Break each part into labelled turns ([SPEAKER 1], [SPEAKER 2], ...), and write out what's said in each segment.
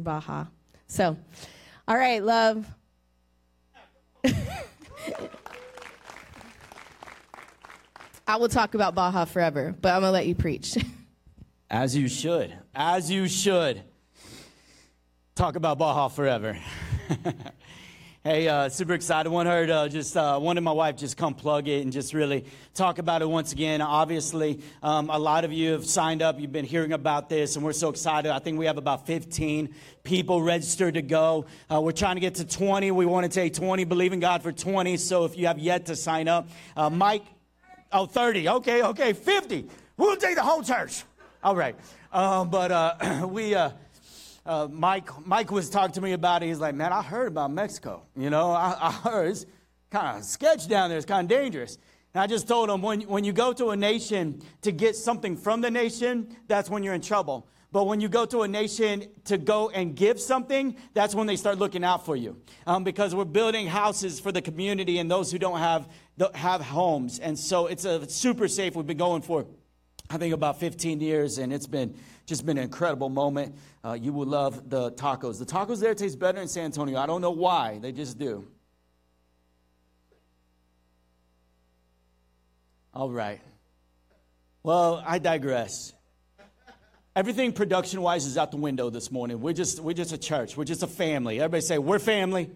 [SPEAKER 1] Baja. So, all right, love. I will talk about Baja forever, but I'm going to let you preach.
[SPEAKER 2] As you should. As you should. Talk about Baja forever. hey, uh, super excited. Want her to just, uh, wanted my wife just come plug it and just really talk about it once again. Obviously, um, a lot of you have signed up. You've been hearing about this, and we're so excited. I think we have about 15 people registered to go. Uh, we're trying to get to 20. We want to take 20, believing God for 20. So if you have yet to sign up, uh, Mike, Oh, 30. Okay, okay. 50. We'll take the whole church. All right. Um, but uh, we, uh, Mike, Mike was talking to me about it. He's like, man, I heard about Mexico. You know, I, I heard it's kind of sketch down there. It's kind of dangerous. And I just told him when, when you go to a nation to get something from the nation, that's when you're in trouble. But when you go to a nation to go and give something, that's when they start looking out for you. Um, because we're building houses for the community and those who don't have, have homes. And so it's a super safe. We've been going for, I think, about 15 years, and it's been just been an incredible moment. Uh, you will love the tacos. The tacos there taste better in San Antonio. I don't know why, they just do. All right. Well, I digress. Everything production wise is out the window this morning. We're just, we're just a church. We're just a family. Everybody say, We're family.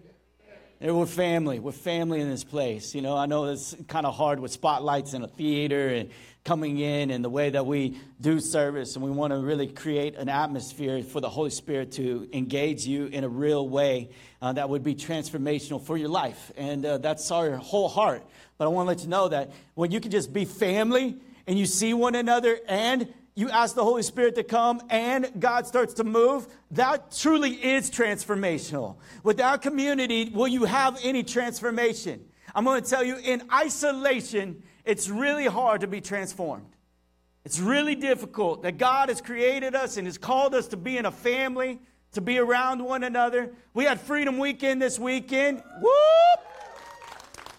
[SPEAKER 2] We're family. We're family in this place. You know, I know it's kind of hard with spotlights and a theater and coming in and the way that we do service. And we want to really create an atmosphere for the Holy Spirit to engage you in a real way uh, that would be transformational for your life. And uh, that's our whole heart. But I want to let you know that when you can just be family and you see one another and you ask the Holy Spirit to come and God starts to move, that truly is transformational. Without community, will you have any transformation? I'm going to tell you, in isolation, it's really hard to be transformed. It's really difficult that God has created us and has called us to be in a family, to be around one another. We had Freedom Weekend this weekend. Whoop!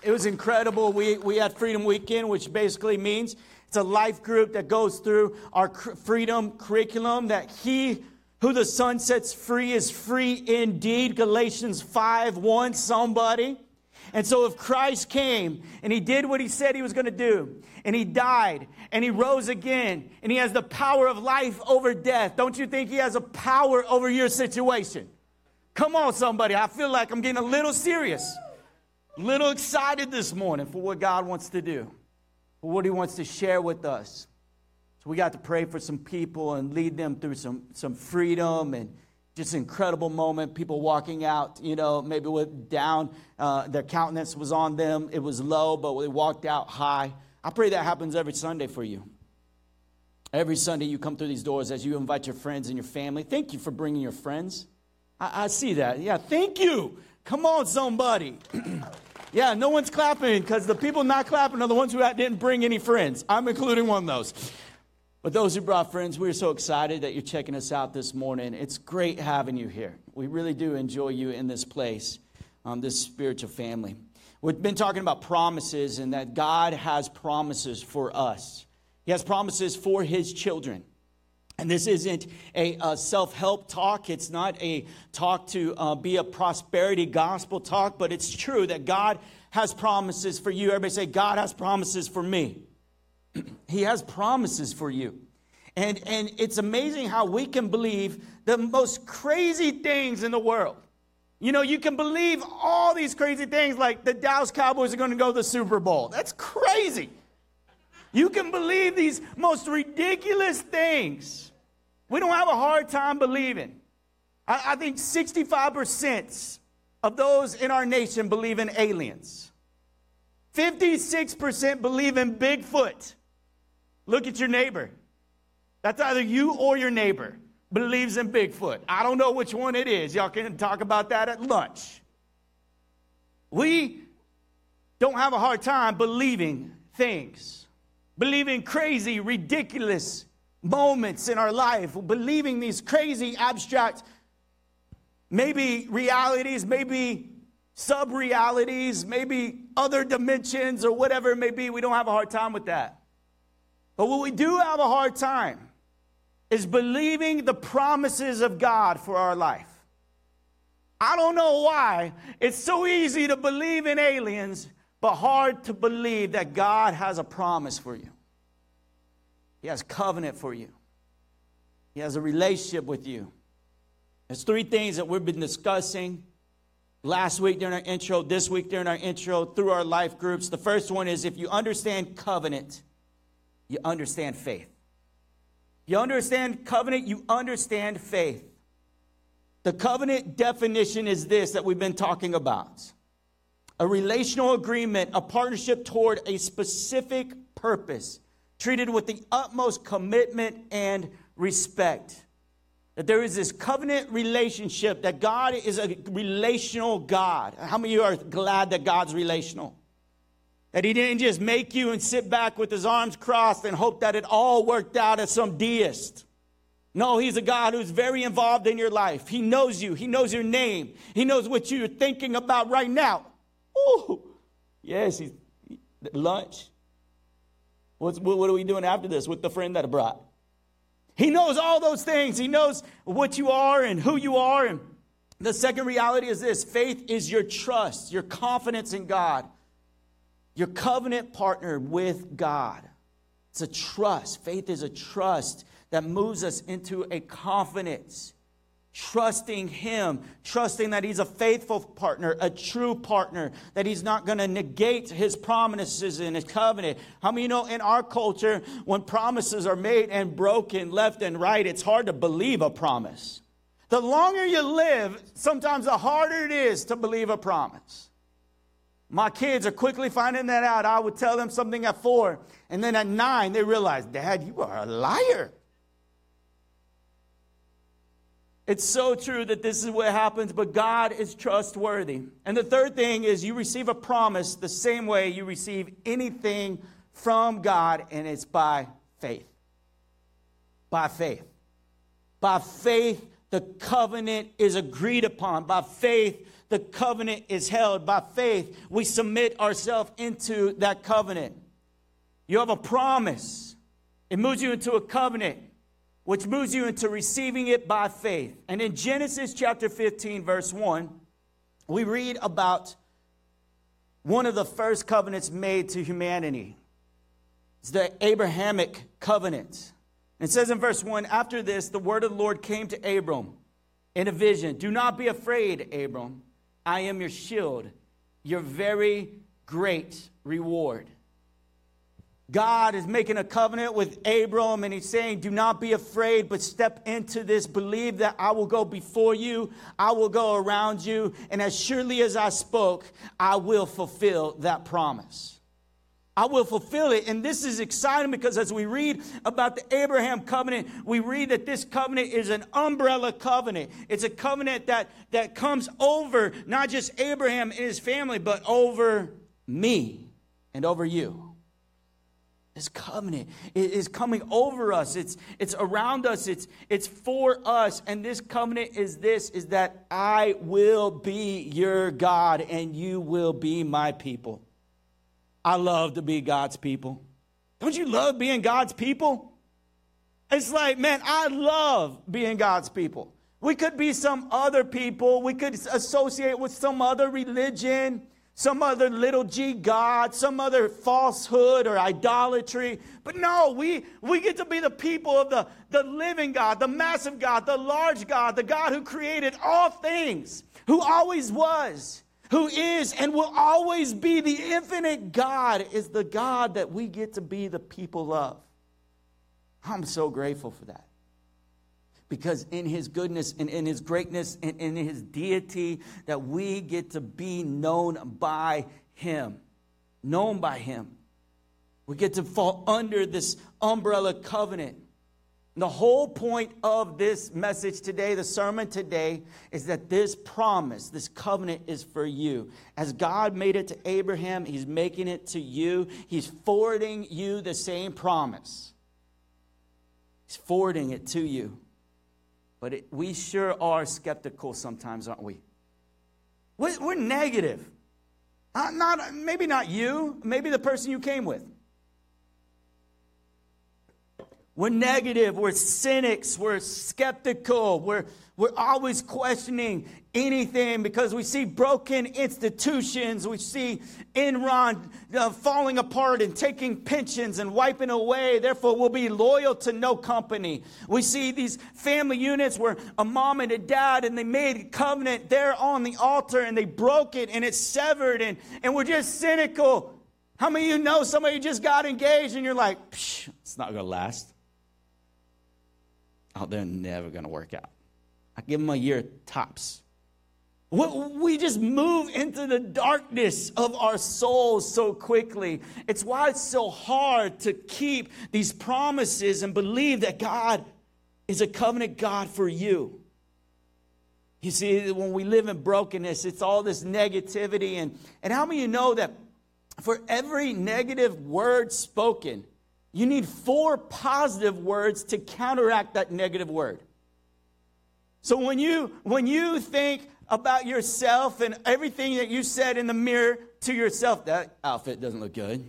[SPEAKER 2] It was incredible. We, we had Freedom Weekend, which basically means it's a life group that goes through our freedom curriculum that he who the Son sets free is free indeed. Galatians 5 1, somebody. And so, if Christ came and he did what he said he was going to do, and he died, and he rose again, and he has the power of life over death, don't you think he has a power over your situation? Come on, somebody. I feel like I'm getting a little serious, a little excited this morning for what God wants to do for what he wants to share with us. So we got to pray for some people and lead them through some, some freedom and just incredible moment. People walking out, you know, maybe with down, uh, their countenance was on them. It was low, but they walked out high. I pray that happens every Sunday for you. Every Sunday you come through these doors as you invite your friends and your family. Thank you for bringing your friends. I, I see that. Yeah, thank you. Come on, somebody. Yeah, no one's clapping because the people not clapping are the ones who didn't bring any friends. I'm including one of those. But those who brought friends, we're so excited that you're checking us out this morning. It's great having you here. We really do enjoy you in this place, um, this spiritual family. We've been talking about promises and that God has promises for us. He has promises for His children. And this isn't a, a self help talk. It's not a talk to uh, be a prosperity gospel talk, but it's true that God has promises for you. Everybody say, God has promises for me. he has promises for you. And, and it's amazing how we can believe the most crazy things in the world. You know, you can believe all these crazy things like the Dallas Cowboys are going to go to the Super Bowl. That's crazy. You can believe these most ridiculous things. We don't have a hard time believing. I, I think 65% of those in our nation believe in aliens. 56% believe in Bigfoot. Look at your neighbor. That's either you or your neighbor believes in Bigfoot. I don't know which one it is. Y'all can talk about that at lunch. We don't have a hard time believing things believing crazy, ridiculous moments in our life, believing these crazy, abstract, maybe realities, maybe sub realities, maybe other dimensions or whatever it may be. We don't have a hard time with that. But what we do have a hard time is believing the promises of God for our life. I don't know why. It's so easy to believe in aliens, but hard to believe that God has a promise for you. He has covenant for you. He has a relationship with you. There's three things that we've been discussing last week during our intro, this week during our intro, through our life groups. The first one is if you understand covenant, you understand faith. You understand covenant, you understand faith. The covenant definition is this that we've been talking about a relational agreement, a partnership toward a specific purpose, treated with the utmost commitment and respect. That there is this covenant relationship, that God is a relational God. How many of you are glad that God's relational? That He didn't just make you and sit back with His arms crossed and hope that it all worked out as some deist. No, He's a God who's very involved in your life. He knows you, He knows your name, He knows what you're thinking about right now. Ooh, yes, he's, lunch. What's, what are we doing after this with the friend that I brought? He knows all those things. He knows what you are and who you are. And the second reality is this faith is your trust, your confidence in God, your covenant partner with God. It's a trust. Faith is a trust that moves us into a confidence trusting Him, trusting that He's a faithful partner, a true partner, that He's not going to negate His promises in His covenant. How many you know in our culture, when promises are made and broken left and right, it's hard to believe a promise. The longer you live, sometimes the harder it is to believe a promise. My kids are quickly finding that out. I would tell them something at four, and then at nine, they realize, Dad, you are a liar. It's so true that this is what happens, but God is trustworthy. And the third thing is you receive a promise the same way you receive anything from God, and it's by faith. By faith. By faith, the covenant is agreed upon. By faith, the covenant is held. By faith, we submit ourselves into that covenant. You have a promise, it moves you into a covenant which moves you into receiving it by faith. And in Genesis chapter 15, verse 1, we read about one of the first covenants made to humanity. It's the Abrahamic covenant. It says in verse 1 After this, the word of the Lord came to Abram in a vision Do not be afraid, Abram. I am your shield, your very great reward. God is making a covenant with Abram and he's saying, Do not be afraid, but step into this. Believe that I will go before you, I will go around you, and as surely as I spoke, I will fulfill that promise. I will fulfill it. And this is exciting because as we read about the Abraham covenant, we read that this covenant is an umbrella covenant. It's a covenant that, that comes over not just Abraham and his family, but over me and over you. This covenant is coming over us. It's, it's around us. It's, it's for us. And this covenant is this, is that I will be your God and you will be my people. I love to be God's people. Don't you love being God's people? It's like, man, I love being God's people. We could be some other people. We could associate with some other religion some other little g God, some other falsehood or idolatry. But no, we, we get to be the people of the, the living God, the massive God, the large God, the God who created all things, who always was, who is, and will always be the infinite God, is the God that we get to be the people of. I'm so grateful for that. Because in his goodness and in his greatness and in his deity that we get to be known by him known by him. We get to fall under this umbrella covenant the whole point of this message today, the sermon today, is that this promise, this covenant is for you. As God made it to Abraham, He's making it to you. He's forwarding you the same promise. He's forwarding it to you. But it, we sure are skeptical sometimes, aren't we? We're, we're negative. Uh, not, maybe not you, maybe the person you came with. We're negative, we're cynics, we're skeptical, we're, we're always questioning anything because we see broken institutions, we see Enron uh, falling apart and taking pensions and wiping away. Therefore, we'll be loyal to no company. We see these family units where a mom and a dad and they made a covenant there on the altar and they broke it and it's severed and, and we're just cynical. How many of you know somebody just got engaged and you're like, it's not going to last? Oh, they're never going to work out. I give them a year tops. We just move into the darkness of our souls so quickly. It's why it's so hard to keep these promises and believe that God is a covenant God for you. You see, when we live in brokenness, it's all this negativity. And, and how many you know that for every negative word spoken, you need four positive words to counteract that negative word. So when you when you think about yourself and everything that you said in the mirror to yourself, that outfit doesn't look good.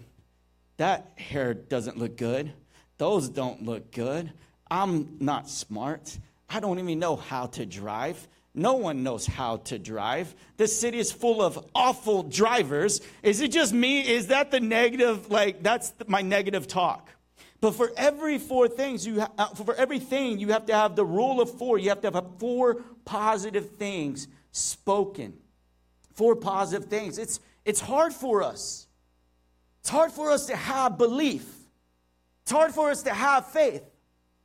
[SPEAKER 2] That hair doesn't look good. Those don't look good. I'm not smart. I don't even know how to drive. No one knows how to drive. The city is full of awful drivers. Is it just me? Is that the negative? Like, that's my negative talk. But for every four things, you ha- uh, for everything, you have to have the rule of four. You have to have four positive things spoken. Four positive things. It's, it's hard for us. It's hard for us to have belief. It's hard for us to have faith.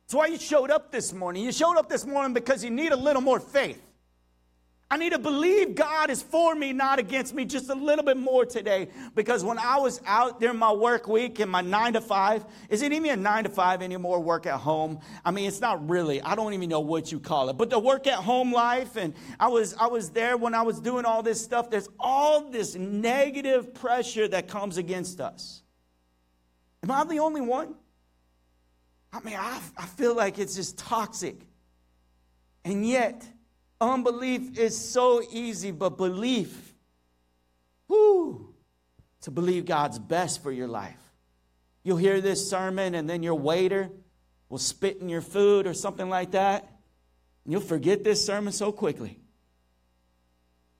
[SPEAKER 2] That's why you showed up this morning. You showed up this morning because you need a little more faith. I need to believe God is for me, not against me, just a little bit more today. Because when I was out during my work week and my nine to five, is it even a nine to five anymore, work at home? I mean, it's not really. I don't even know what you call it. But the work at home life, and I was, I was there when I was doing all this stuff. There's all this negative pressure that comes against us. Am I the only one? I mean, I, I feel like it's just toxic. And yet, Unbelief is so easy, but belief, whoo, to believe God's best for your life. You'll hear this sermon, and then your waiter will spit in your food or something like that. And you'll forget this sermon so quickly.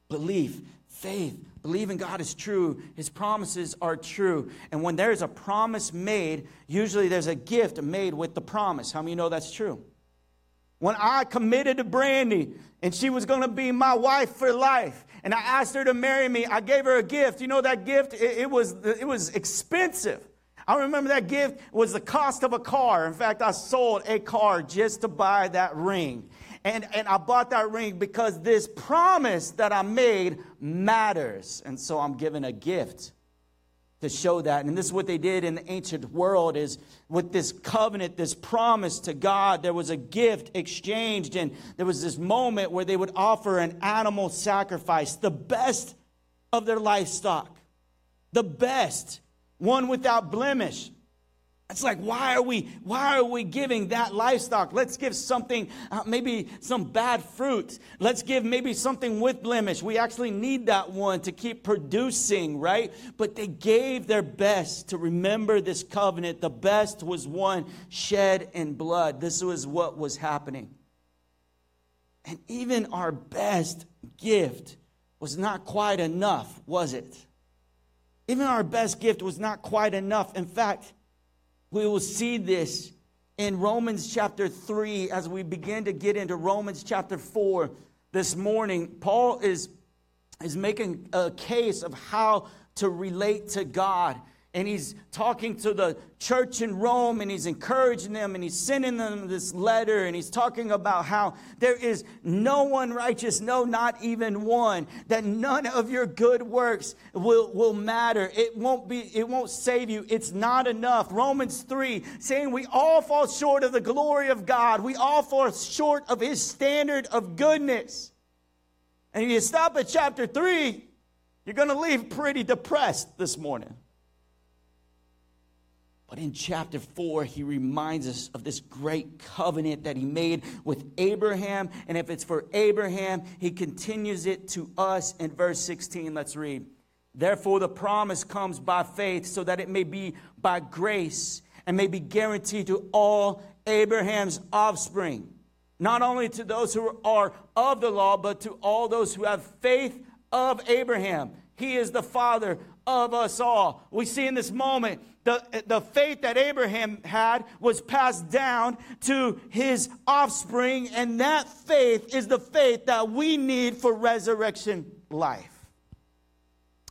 [SPEAKER 2] Belief, faith, believing God is true, His promises are true. And when there's a promise made, usually there's a gift made with the promise. How many know that's true? When I committed to Brandy and she was going to be my wife for life, and I asked her to marry me, I gave her a gift. You know that gift? It, it was, it was expensive. I remember that gift was the cost of a car. In fact, I sold a car just to buy that ring. And, and I bought that ring because this promise that I made matters. And so I'm giving a gift to show that. And this is what they did in the ancient world is with this covenant, this promise to God, there was a gift exchanged and there was this moment where they would offer an animal sacrifice, the best of their livestock, the best, one without blemish. It's like, why are we, why are we giving that livestock? Let's give something, uh, maybe some bad fruit. Let's give maybe something with blemish. We actually need that one to keep producing, right? But they gave their best to remember this covenant. The best was one shed in blood. This was what was happening. And even our best gift was not quite enough, was it? Even our best gift was not quite enough. In fact, we will see this in Romans chapter 3 as we begin to get into Romans chapter 4 this morning. Paul is, is making a case of how to relate to God and he's talking to the church in Rome and he's encouraging them and he's sending them this letter and he's talking about how there is no one righteous, no, not even one, that none of your good works will, will matter. It won't be, it won't save you. It's not enough. Romans 3 saying we all fall short of the glory of God. We all fall short of his standard of goodness. And if you stop at chapter 3, you're going to leave pretty depressed this morning. But in chapter 4, he reminds us of this great covenant that he made with Abraham. And if it's for Abraham, he continues it to us in verse 16. Let's read. Therefore, the promise comes by faith, so that it may be by grace and may be guaranteed to all Abraham's offspring. Not only to those who are of the law, but to all those who have faith of Abraham. He is the father of us all. We see in this moment the, the faith that Abraham had was passed down to his offspring, and that faith is the faith that we need for resurrection life.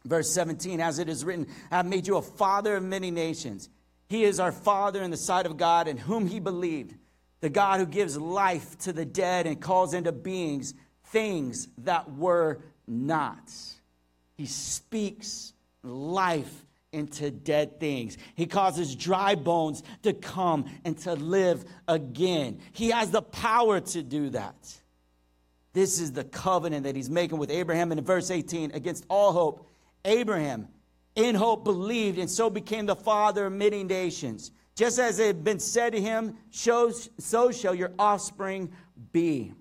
[SPEAKER 2] Verse 17, as it is written, I have made you a father of many nations. He is our father in the sight of God, in whom he believed, the God who gives life to the dead and calls into beings things that were not. He speaks life into dead things. He causes dry bones to come and to live again. He has the power to do that. This is the covenant that he's making with Abraham. And in verse 18, against all hope, Abraham in hope believed and so became the father of many nations. Just as it had been said to him, so shall your offspring be.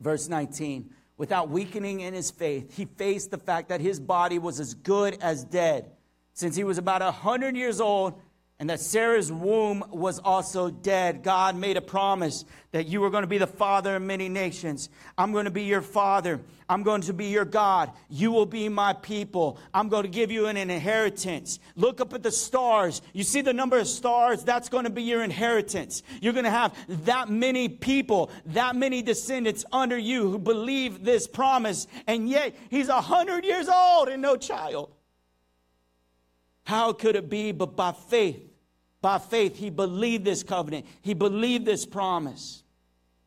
[SPEAKER 2] Verse 19, without weakening in his faith, he faced the fact that his body was as good as dead, since he was about a 100 years old and that Sarah's womb was also dead. God made a promise that you were going to be the father of many nations. I'm going to be your father. I'm going to be your God. You will be my people. I'm going to give you an inheritance. Look up at the stars. You see the number of stars? That's going to be your inheritance. You're going to have that many people, that many descendants under you who believe this promise. And yet, he's a hundred years old and no child. How could it be but by faith? By faith, he believed this covenant, he believed this promise.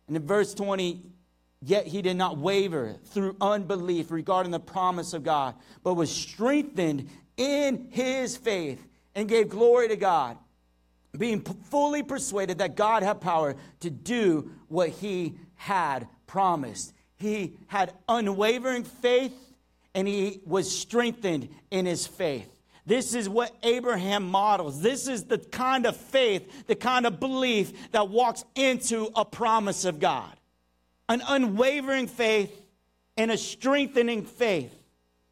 [SPEAKER 2] And in verse 20, yet he did not waver through unbelief regarding the promise of God, but was strengthened in his faith and gave glory to God, being fully persuaded that God had power to do what he had promised. He had unwavering faith and he was strengthened in his faith. This is what Abraham models. This is the kind of faith, the kind of belief that walks into a promise of God. An unwavering faith and a strengthening faith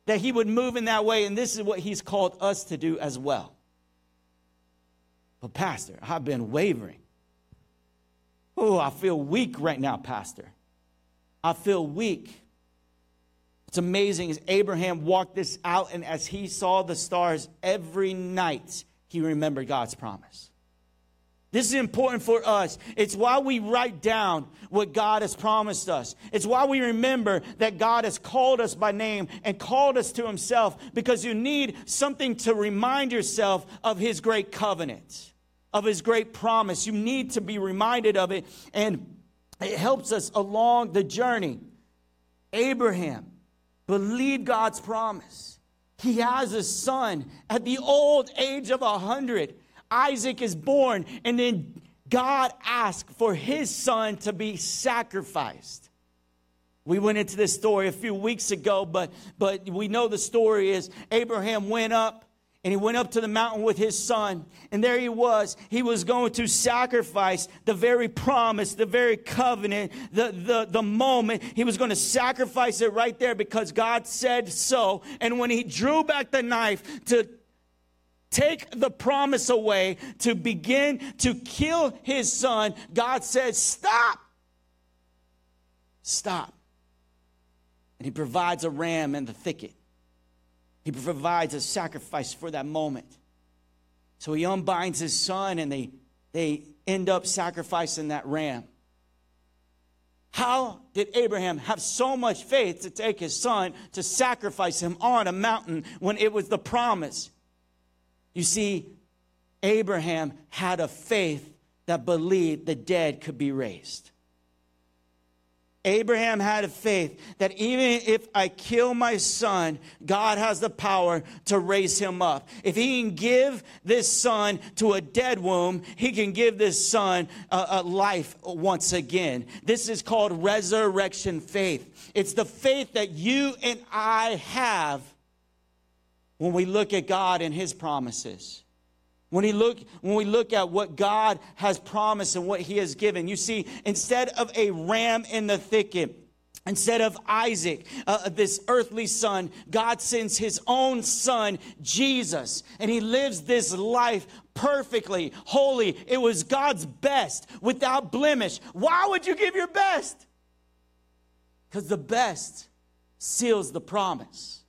[SPEAKER 2] that he would move in that way. And this is what he's called us to do as well. But, Pastor, I've been wavering. Oh, I feel weak right now, Pastor. I feel weak. It's amazing as Abraham walked this out, and as he saw the stars every night, he remembered God's promise. This is important for us. It's why we write down what God has promised us. It's why we remember that God has called us by name and called us to himself because you need something to remind yourself of his great covenant, of his great promise. You need to be reminded of it, and it helps us along the journey. Abraham, believed God's promise. He has a son at the old age of a hundred. Isaac is born, and then God asked for his son to be sacrificed. We went into this story a few weeks ago, but, but we know the story is Abraham went up and he went up to the mountain with his son. And there he was. He was going to sacrifice the very promise, the very covenant, the, the, the moment. He was going to sacrifice it right there because God said so. And when he drew back the knife to take the promise away, to begin to kill his son, God said, Stop. Stop. And he provides a ram in the thicket. He provides a sacrifice for that moment. So he unbinds his son and they, they end up sacrificing that ram. How did Abraham have so much faith to take his son to sacrifice him on a mountain when it was the promise? You see, Abraham had a faith that believed the dead could be raised. Abraham had a faith that even if I kill my son, God has the power to raise him up. If he can give this son to a dead womb, he can give this son a, a life once again. This is called resurrection faith. It's the faith that you and I have when we look at God and his promises. When, he look, when we look at what God has promised and what he has given, you see, instead of a ram in the thicket, Instead of Isaac, uh, this earthly son, God sends his own son, Jesus, and he lives this life perfectly, holy. It was God's best without blemish. Why would you give your best? Because the best seals the promise.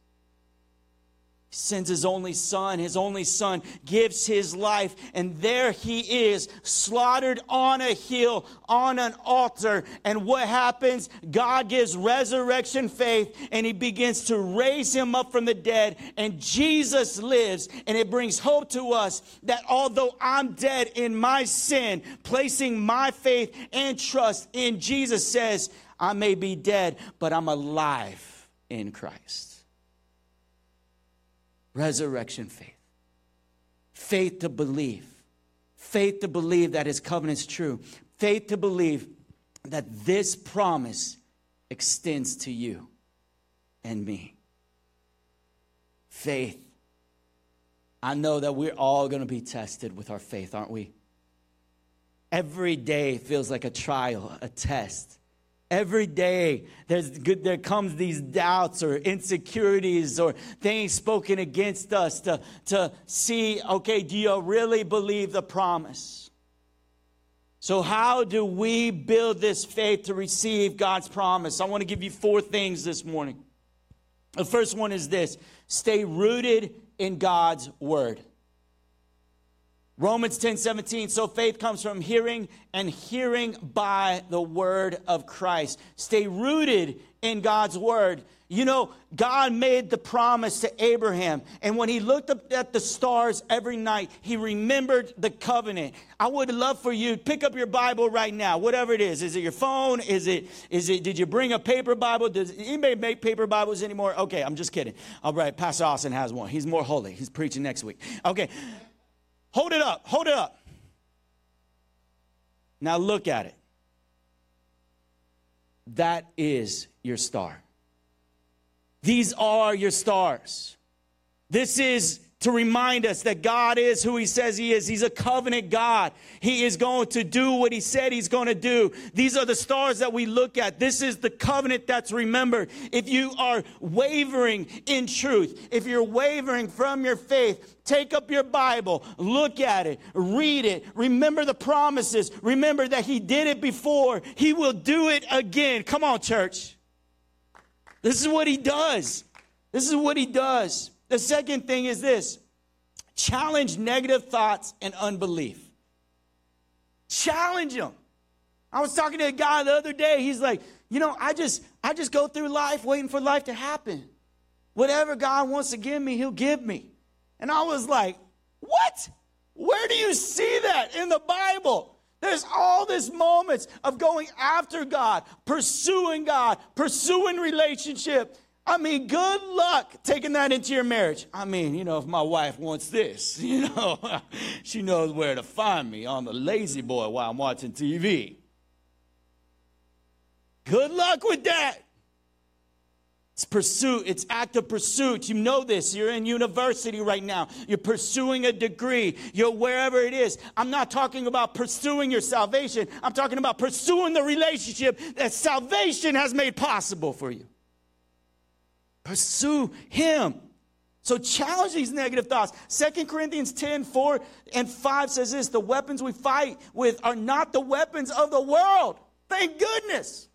[SPEAKER 2] Sends his only son. His only son gives his life, and there he is, slaughtered on a hill, on an altar. And what happens? God gives resurrection faith, and he begins to raise him up from the dead, and Jesus lives. And it brings hope to us that although I'm dead in my sin, placing my faith and trust in Jesus says, I may be dead, but I'm alive in Christ resurrection faith. Faith to believe. Faith to believe that his covenant is true. Faith to believe that this promise extends to you and me. Faith. I know that we're all going to be tested with our faith, aren't we? Every day feels like a trial, a test. Every day there's good, there comes these doubts or insecurities or things spoken against us to, to see, okay, do you really believe the promise? So, how do we build this faith to receive God's promise? I want to give you four things this morning. The first one is this stay rooted in God's word. Romans 10 17. So faith comes from hearing, and hearing by the word of Christ. Stay rooted in God's word. You know, God made the promise to Abraham, and when he looked up at the stars every night, he remembered the covenant. I would love for you pick up your Bible right now, whatever it is. Is it your phone? Is it? Is it? Did you bring a paper Bible? Does anybody make paper Bibles anymore? Okay, I'm just kidding. All right, Pastor Austin has one. He's more holy. He's preaching next week. Okay, Hold it up. Hold it up. Now look at it. That is your star. These are your stars. This is to remind us that God is who He says He is. He's a covenant God. He is going to do what He said He's going to do. These are the stars that we look at. This is the covenant that's remembered. If you are wavering in truth, if you're wavering from your faith, take up your Bible, look at it, read it, remember the promises, remember that He did it before, He will do it again. Come on, church. This is what He does. This is what He does. The second thing is this challenge negative thoughts and unbelief. Challenge them. I was talking to a guy the other day. He's like, you know, I just I just go through life waiting for life to happen. Whatever God wants to give me, he'll give me. And I was like, what? Where do you see that in the Bible? There's all these moments of going after God, pursuing God, pursuing relationship. I mean, good luck taking that into your marriage. I mean, you know, if my wife wants this, you know, she knows where to find me on the lazy boy while I'm watching TV. Good luck with that. It's pursuit, it's active pursuit. You know this. You're in university right now. You're pursuing a degree. You're wherever it is. I'm not talking about pursuing your salvation. I'm talking about pursuing the relationship that salvation has made possible for you. Pursue Him. So challenge these negative thoughts. 2 Corinthians 10 4 and 5 says this the weapons we fight with are not the weapons of the world. Thank goodness.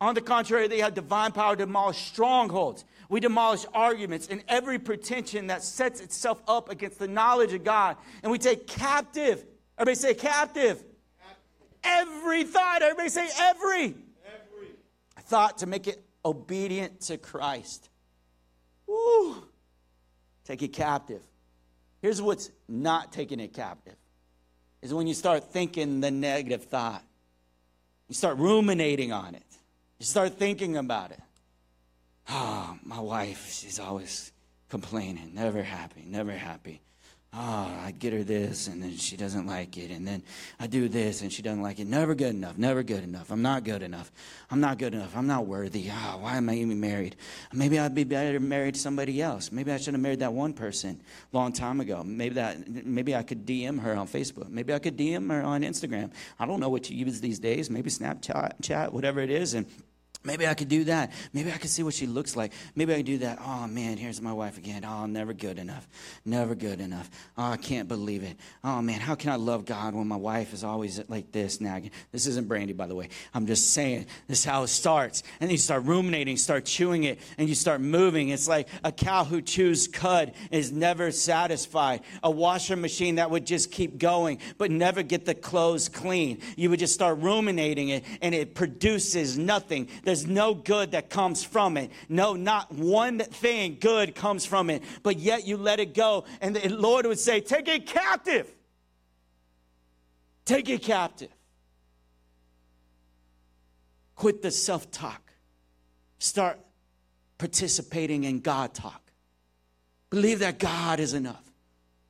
[SPEAKER 2] On the contrary, they have divine power to demolish strongholds. We demolish arguments and every pretension that sets itself up against the knowledge of God. And we take captive, everybody say captive. captive. Every thought, everybody say every. Every. Thought to make it obedient to Christ. Woo! Take it captive. Here's what's not taking it captive is when you start thinking the negative thought. You start ruminating on it. You start thinking about it. Oh, my wife, she's always complaining, never happy, never happy oh, I get her this, and then she doesn't like it, and then I do this, and she doesn't like it. Never good enough, never good enough. I'm not good enough. I'm not good enough. I'm not worthy. Oh, why am I even married? Maybe I'd be better married to somebody else. Maybe I should have married that one person a long time ago. Maybe that. Maybe I could DM her on Facebook. Maybe I could DM her on Instagram. I don't know what you use these days. Maybe Snapchat, chat, whatever it is, and Maybe I could do that. Maybe I could see what she looks like. Maybe I could do that. Oh man, here's my wife again. Oh, never good enough. Never good enough. Oh, I can't believe it. Oh man, how can I love God when my wife is always like this nagging? This isn't Brandy, by the way. I'm just saying this is how it starts. And you start ruminating, start chewing it, and you start moving. It's like a cow who chews cud is never satisfied. A washer machine that would just keep going, but never get the clothes clean. You would just start ruminating it, and it produces nothing. There's no good that comes from it. No, not one thing good comes from it. But yet you let it go. And the Lord would say, Take it captive. Take it captive. Quit the self talk. Start participating in God talk. Believe that God is enough.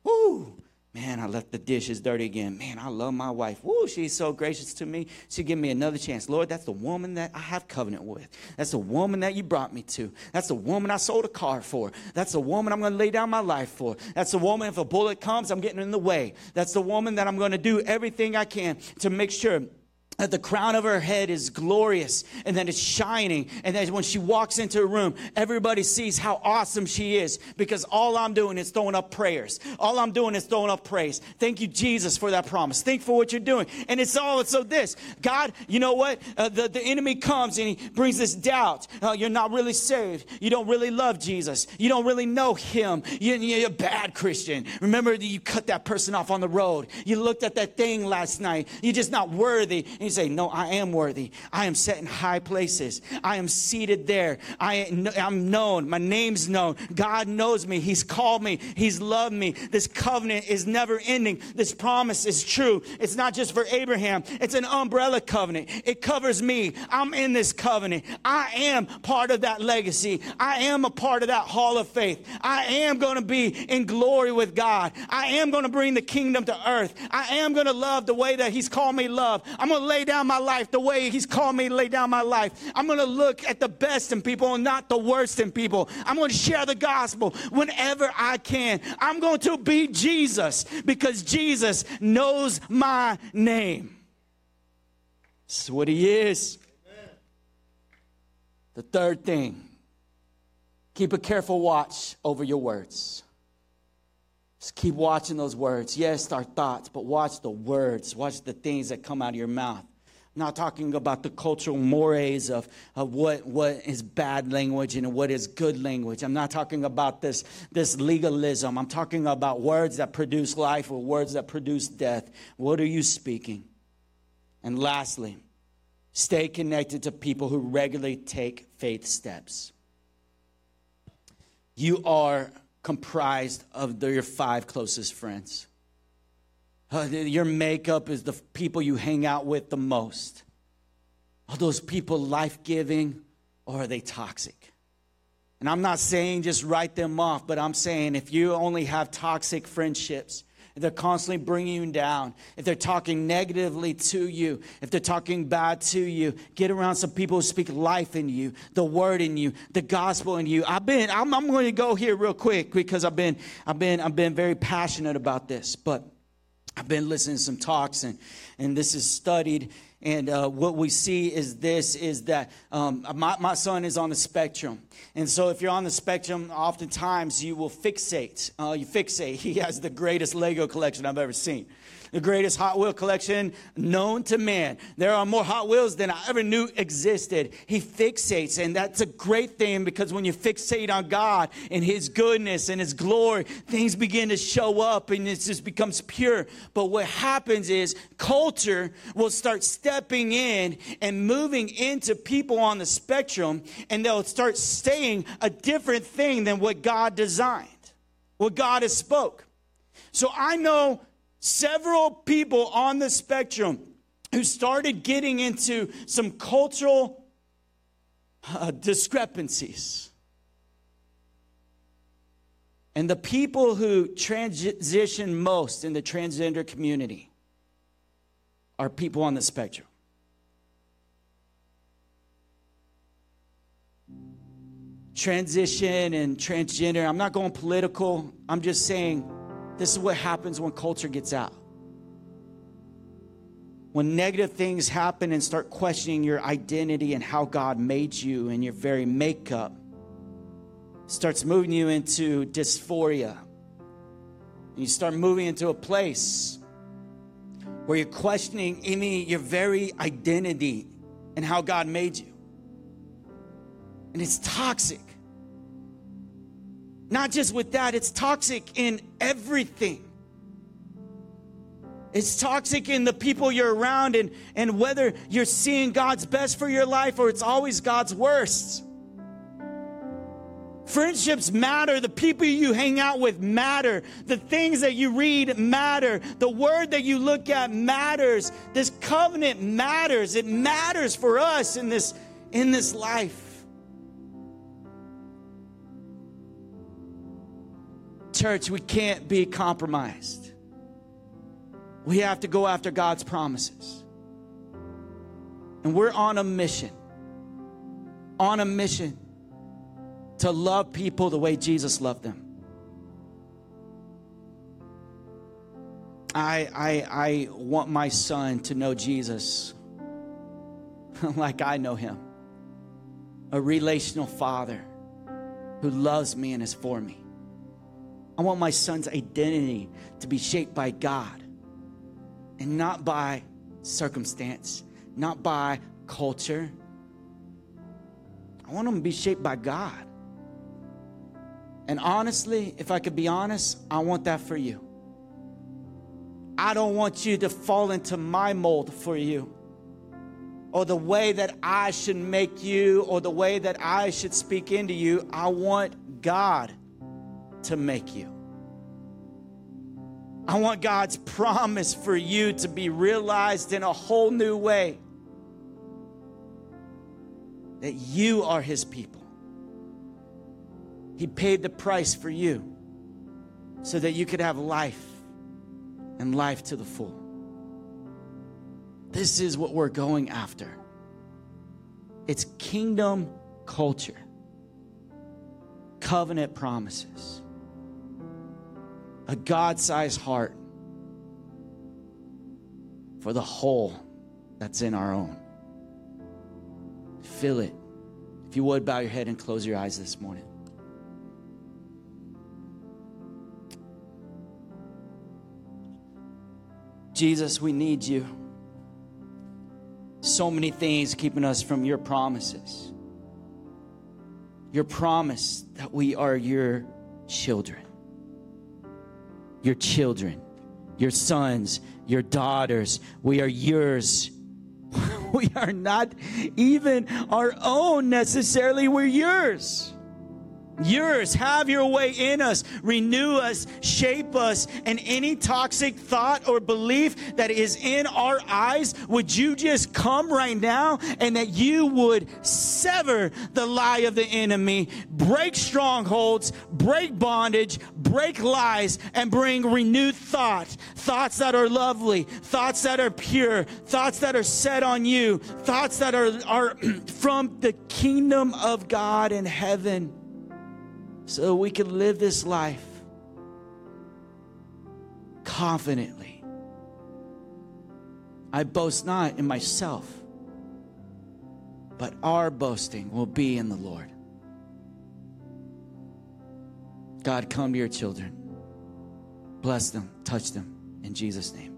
[SPEAKER 2] Woo! Man, I left the dishes dirty again. Man, I love my wife. Woo, she's so gracious to me. She give me another chance. Lord, that's the woman that I have covenant with. That's the woman that you brought me to. That's the woman I sold a car for. That's the woman I'm going to lay down my life for. That's the woman, if a bullet comes, I'm getting in the way. That's the woman that I'm going to do everything I can to make sure that the crown of her head is glorious and that it's shining and that when she walks into a room everybody sees how awesome she is because all i'm doing is throwing up prayers. All i'm doing is throwing up praise. Thank you jesus for that promise. Thank for what you're doing. And it's all so this. God you know what? Uh, the, the enemy comes and he brings this doubt. Uh, you're not really saved. You don't really love jesus. You don't really know him. You, you're a bad christian. Remember that you cut that person off on the road. You looked at that thing last night. You're just not worthy you say, No, I am worthy. I am set in high places. I am seated there. I am known. My name's known. God knows me. He's called me. He's loved me. This covenant is never ending. This promise is true. It's not just for Abraham, it's an umbrella covenant. It covers me. I'm in this covenant. I am part of that legacy. I am a part of that hall of faith. I am going to be in glory with God. I am going to bring the kingdom to earth. I am going to love the way that He's called me love. I'm going to lay down my life the way He's called me to lay down my life. I'm going to look at the best in people and not the worst in people. I'm going to share the gospel whenever I can. I'm going to be Jesus because Jesus knows my name. This is what He is. The third thing keep a careful watch over your words. Just keep watching those words. Yes, our thoughts, but watch the words. Watch the things that come out of your mouth. I'm not talking about the cultural mores of, of what, what is bad language and what is good language. I'm not talking about this, this legalism. I'm talking about words that produce life or words that produce death. What are you speaking? And lastly, stay connected to people who regularly take faith steps. You are comprised of your five closest friends. Uh, your makeup is the people you hang out with the most. Are those people life giving or are they toxic? And I'm not saying just write them off, but I'm saying if you only have toxic friendships, if they're constantly bringing you down, if they're talking negatively to you, if they're talking bad to you, get around some people who speak life in you, the word in you, the gospel in you. I've been, I'm, I'm going to go here real quick because I've been, I've been, I've been very passionate about this, but I've been listening to some talks, and, and this is studied. And uh, what we see is this is that um, my, my son is on the spectrum. And so, if you're on the spectrum, oftentimes you will fixate. Uh, you fixate. He has the greatest Lego collection I've ever seen the greatest Hot Wheel collection known to man. There are more Hot Wheels than I ever knew existed. He fixates, and that's a great thing because when you fixate on God and His goodness and His glory, things begin to show up and it just becomes pure. But what happens is culture will start stepping in and moving into people on the spectrum, and they'll start saying a different thing than what God designed, what God has spoke. So I know several people on the spectrum who started getting into some cultural uh, discrepancies. And the people who transition most in the transgender community are people on the spectrum. Transition and transgender, I'm not going political, I'm just saying this is what happens when culture gets out. when negative things happen and start questioning your identity and how God made you and your very makeup, starts moving you into dysphoria. You start moving into a place where you're questioning even your very identity and how God made you. And it's toxic. Not just with that, it's toxic in everything. It's toxic in the people you're around and, and whether you're seeing God's best for your life or it's always God's worst. Friendships matter. The people you hang out with matter. The things that you read matter. The word that you look at matters. This covenant matters. It matters for us in this, in this life. Church, we can't be compromised. We have to go after God's promises. And we're on a mission. On a mission to love people the way Jesus loved them. I, I, I want my son to know Jesus like I know him a relational father who loves me and is for me. I want my son's identity to be shaped by God and not by circumstance, not by culture. I want him to be shaped by God. And honestly, if I could be honest, I want that for you. I don't want you to fall into my mold for you or the way that I should make you or the way that I should speak into you. I want God to make you. I want God's promise for you to be realized in a whole new way. That you are His people. He paid the price for you so that you could have life and life to the full. This is what we're going after. It's kingdom culture, covenant promises, a God sized heart for the whole that's in our own. Fill it. If you would, bow your head and close your eyes this morning. Jesus, we need you. So many things keeping us from your promises. Your promise that we are your children. Your children, your sons, your daughters. We are yours. We are not even our own necessarily, we're yours. Yours, have your way in us, renew us, shape us, and any toxic thought or belief that is in our eyes, would you just come right now and that you would sever the lie of the enemy, break strongholds, break bondage, break lies, and bring renewed thought, thoughts that are lovely, thoughts that are pure, thoughts that are set on you, thoughts that are, are from the kingdom of God in heaven so we can live this life confidently. I boast not in myself, but our boasting will be in the Lord. God, come to your children. Bless them, touch them in Jesus' name.